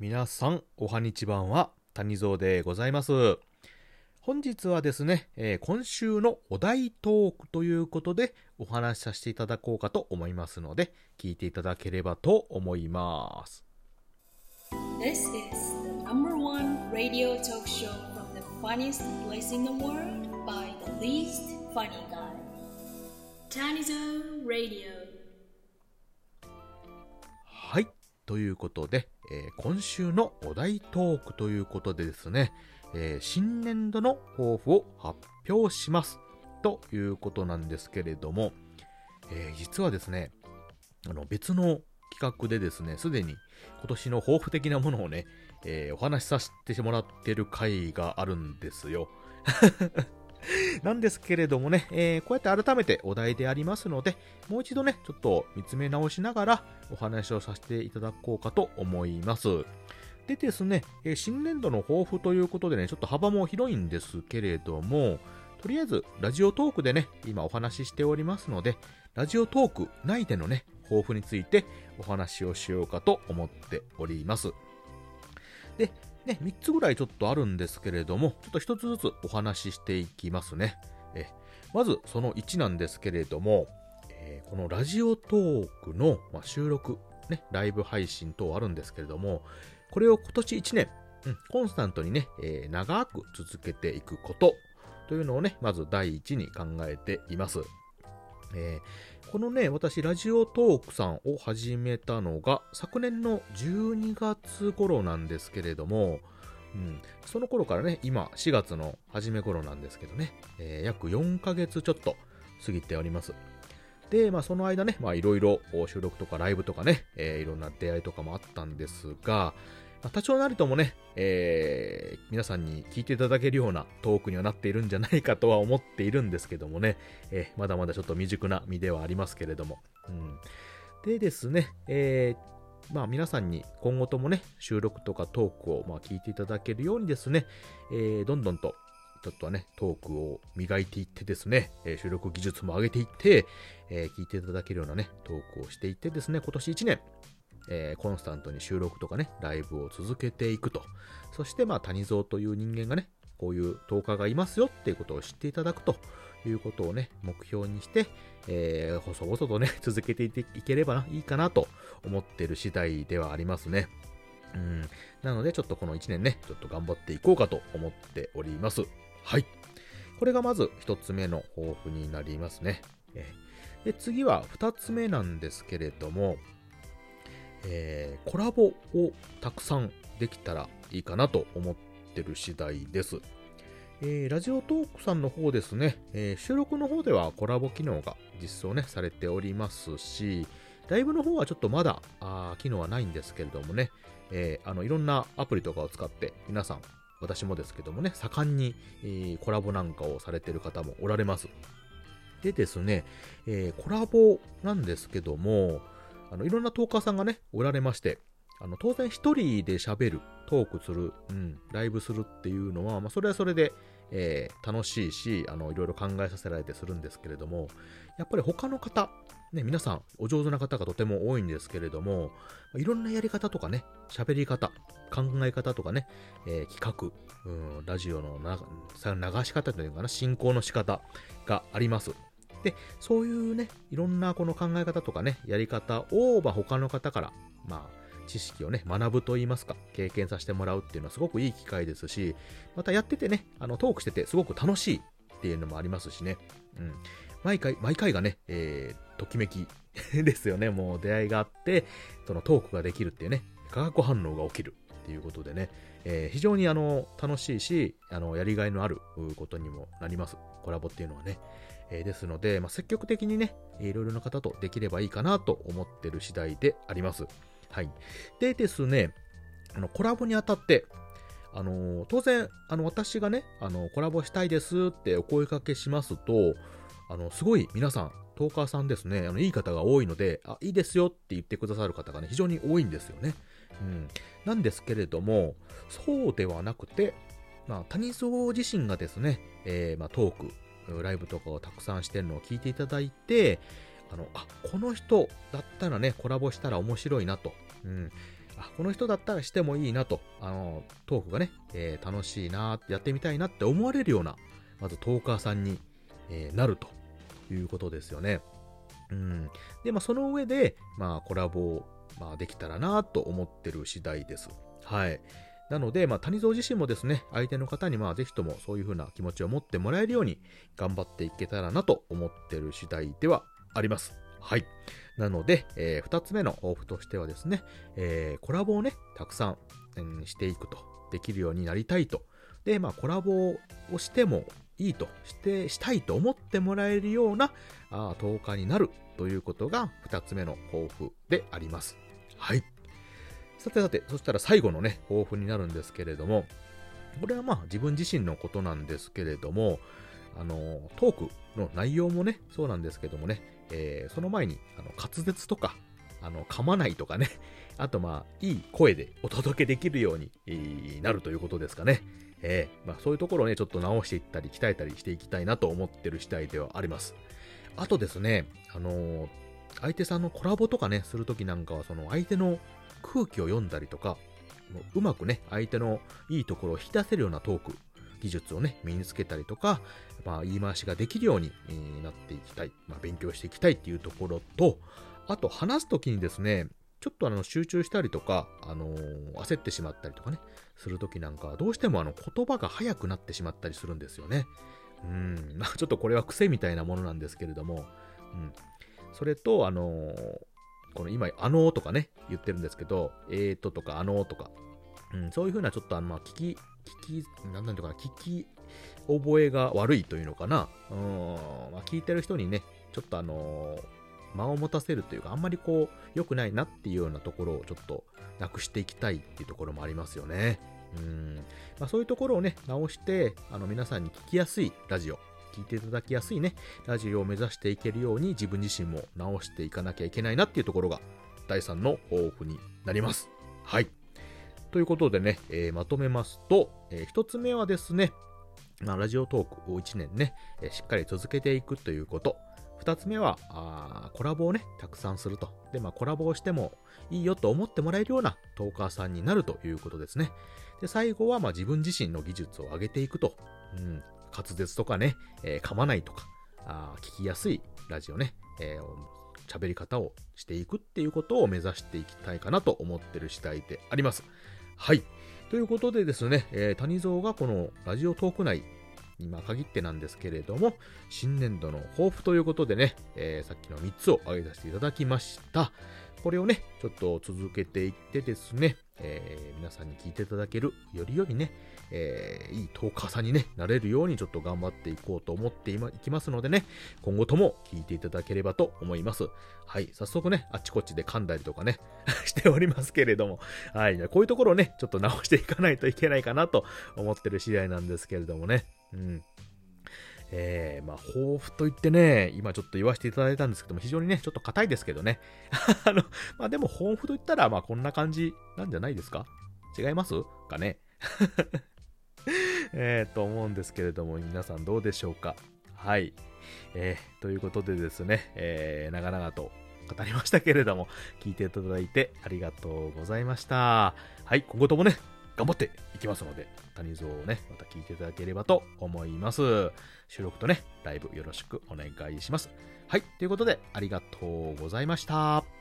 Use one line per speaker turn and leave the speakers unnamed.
皆さん、おはにちばんは、谷蔵でございます。本日はですね、えー今週のお題トークということでお話しさせていただこうかと思いますので、聞いていただければと思います。
This is the number one radio talk show from the funniest place in the world by the least funny guy. Tanizo Radio.
はい。ということで、えー今週のお題トークということでですね、えー新年度の抱負を発表します。ということなんですけれども、えー実はですね、あの別の企画でですね、すでに今年の抱負的なものをね、えーお話しさせてもらってる回があるんですよ。なんですけれどもね、えーこうやって改めてお題でありますので、もう一度ね、ちょっと見つめ直しながらお話をさせていただこうかと思います。でですね、えー新年度の抱負ということでね、ちょっと幅も広いんですけれども、とりあえず、ラジオトークでね、今お話ししておりますので、ラジオトーク内でのね、抱負についてお話をしようかと思っております。で、ね、3つぐらいちょっとあるんですけれども、ちょっと1つずつお話ししていきますね。えまず、その1なんですけれども、えーこのラジオトークの、まあ、収録、ね、ライブ配信等あるんですけれども、これを今年1年、うん、コンスタントにね、えー長く続けていくことというのをね、まず第一に考えています。えーこのね、私、ラジオトークさんを始めたのが、昨年の12月頃なんですけれども、うん、その頃からね、今、4月の初め頃なんですけどね、えー約4ヶ月ちょっと過ぎております。で、まあ、その間ね、まあ、いろいろ収録とかライブとかね、えーいろんな出会いとかもあったんですが、多少なりともね、えー皆さんに聞いていただけるようなトークにはなっているんじゃないかとは思っているんですけどもね、えーまだまだちょっと未熟な身ではありますけれども。うん、でですね、えーまあ皆さんに今後ともね、収録とかトークをまあ聞いていただけるようにですね、えーどんどんとちょっとね、トークを磨いていってですね、えー収録技術も上げていって、えー聞いていただけるようなね、トークをしていってですね、今年1年、えーコンスタントに収録とかね、ライブを続けていくと。そして、まあ、谷蔵という人間がね、こういう10日がいますよっていうことを知っていただくということをね、目標にして、えー細々とね、続けていていければいいかなと思ってる次第ではありますね。うん。なので、ちょっとこの1年ね、ちょっと頑張っていこうかと思っております。はい。これがまず1つ目の抱負になりますね。えで、次は2つ目なんですけれども、えーコラボをたくさんできたらいいかなと思ってる次第です。えーラジオトークさんの方ですね、えー収録の方ではコラボ機能が実装ね、されておりますし、ライブの方はちょっとまだ、あ機能はないんですけれどもね、えーあの、いろんなアプリとかを使って、皆さん、私もですけどもね、盛んに、えーコラボなんかをされてる方もおられます。でですね、えーコラボなんですけども、あの、いろんなトーカーさんがね、おられまして、あの、当然一人で喋る、トークする、うん、ライブするっていうのは、まあ、それはそれで、えー楽しいし、あの、いろいろ考えさせられてするんですけれども、やっぱり他の方、ね、皆さん、お上手な方がとても多いんですけれども、いろんなやり方とかね、喋り方、考え方とかね、えー企画、うん、ラジオのな流し方というかな、進行の仕方があります。で、そういうね、いろんなこの考え方とかね、やり方を、まあ、他の方から、まあ、知識をね、学ぶと言いますか、経験させてもらうっていうのはすごくいい機会ですし、またやっててね、あの、トークしててすごく楽しいっていうのもありますしね。うん。毎回、毎回がね、えー、ときめき ですよね。もう出会いがあって、そのトークができるっていうね、化学反応が起きるっていうことでね、えー非常にあの、楽しいし、あの、やりがいのあることにもなります。コラボっていうのはね。えーですので、まあ、積極的にね、いろいろな方とできればいいかなと思ってる次第であります。はい。でですね、あの、コラボにあたって、あの当然、あの、私がね、あの、コラボしたいですってお声掛けしますと、あの、すごい皆さん、トーカーさんですね、あの、いい方が多いので、あ、いいですよって言ってくださる方がね、非常に多いんですよね。うん。なんですけれども、そうではなくて、まあ、谷蔵自身がですね、えーまあ、トーク、ライブとかをたくさんしてるのを聞いていただいて、あの、あ、この人だったらね、コラボしたら面白いなと。うん。あこの人だったらしてもいいなと、あの、トークがね、えー楽しいな、やってみたいなって思われるような、まずトーカーさんに、えーなるということですよね。うん。で、まあ、その上で、まあ、コラボ、まあ、できたらなと思ってる次第です。はい。なので、まあ、谷蔵自身もですね、相手の方に、まあ、ぜひともそういう風な気持ちを持ってもらえるように、頑張っていけたらなと思ってる次第ではあります。はい。なので、えー二つ目の抱負としてはですね、えーコラボをね、たくさん、うんしていくと、できるようになりたいと。で、まあ、コラボをしてもいいと、して、したいと思ってもらえるような、あー10日になるということが二つ目の抱負であります。はい。さてさて、そしたら最後のね、抱負になるんですけれども、これはまあ自分自身のことなんですけれども、あの、トークの内容もね、そうなんですけどもね、えーその前に、あの、滑舌とか、あの、噛まないとかね、あとまあ、いい声でお届けできるようになるということですかね。えーまあ、そういうところをね、ちょっと直していったり、鍛えたりしていきたいなと思ってる次第ではあります。あとですね、あのー相手さんのコラボとかね、するときなんかは、その相手の空気を読んだりとか、もううまくね、相手のいいところを引き出せるようなトーク、技術をね、身につけたりとか、まあ、言い回しができるようになっていきたい、まあ、勉強していきたいっていうところと、あと話すときにですね、ちょっとあの集中したりとか、あのー焦ってしまったりとかね、するときなんかどうしてもあの言葉が速くなってしまったりするんですよね。うん、まあちょっとこれは癖みたいなものなんですけれども、うん。それと、あのーこの今、あのーとかね、言ってるんですけど、えーととか、あのーとか、うん、そういうふうなちょっとあの、まあ、聞き、聞き、なんなんていうかな、聞き覚えが悪いというのかな。うん、まあ、聞いてる人にね、ちょっとあのー間を持たせるというか、あんまりこう、良くないなっていうようなところをちょっとなくしていきたいっていうところもありますよね。うん。まあ、そういうところをね、直して、あの、皆さんに聞きやすいラジオ、聞いていただきやすいね、ラジオを目指していけるように自分自身も直していかなきゃいけないなっていうところが第3の抱負になります。はい。ということでね、えーまとめますと、え1つ目はですね、まあ、ラジオトークを1年ね、えーしっかり続けていくということ。2つ目はあコラボをね、たくさんすると。で、まあ、コラボをしてもいいよと思ってもらえるようなトーカーさんになるということですね。で、最後はまあ自分自身の技術を上げていくと。うん、滑舌とかね、えー噛まないとか、あ聞きやすいラジオね、えー喋り方をしていくっていうことを目指していきたいかなと思ってる次第であります。はい。ということでですね、えー谷蔵がこのラジオトーク内にまあ限ってなんですけれども、新年度の抱負ということでね、えーさっきの3つを挙げさせていただきました。これをね、ちょっと続けていってですね、えー皆さんに聞いていただける、よりよりね、えーいいトーカーさに、ね、なれるようにちょっと頑張っていこうと思っていまいきますのでね、今後とも聞いていただければと思います。はい、早速ね、あっちこっちで噛んだりとかね、しておりますけれども、はい、こういうところをね、ちょっと直していかないといけないかなと思ってる次第なんですけれどもね、うん。えー、まあ、抱負といってね、今ちょっと言わせていただいたんですけども、非常にね、ちょっと硬いですけどね。あの、まあでも抱負といったら、まあこんな感じなんじゃないですか？違います？かね？えー、と思うんですけれども、皆さんどうでしょうか？はい。えー、ということでですね、えー、長々と語りましたけれども、聞いていただいてありがとうございました。はい、今後ともね、頑張っていきますので、谷蔵をね、また聞いていただければと思います。収録とね、ライブよろしくお願いします。はい、ということで、ありがとうございました。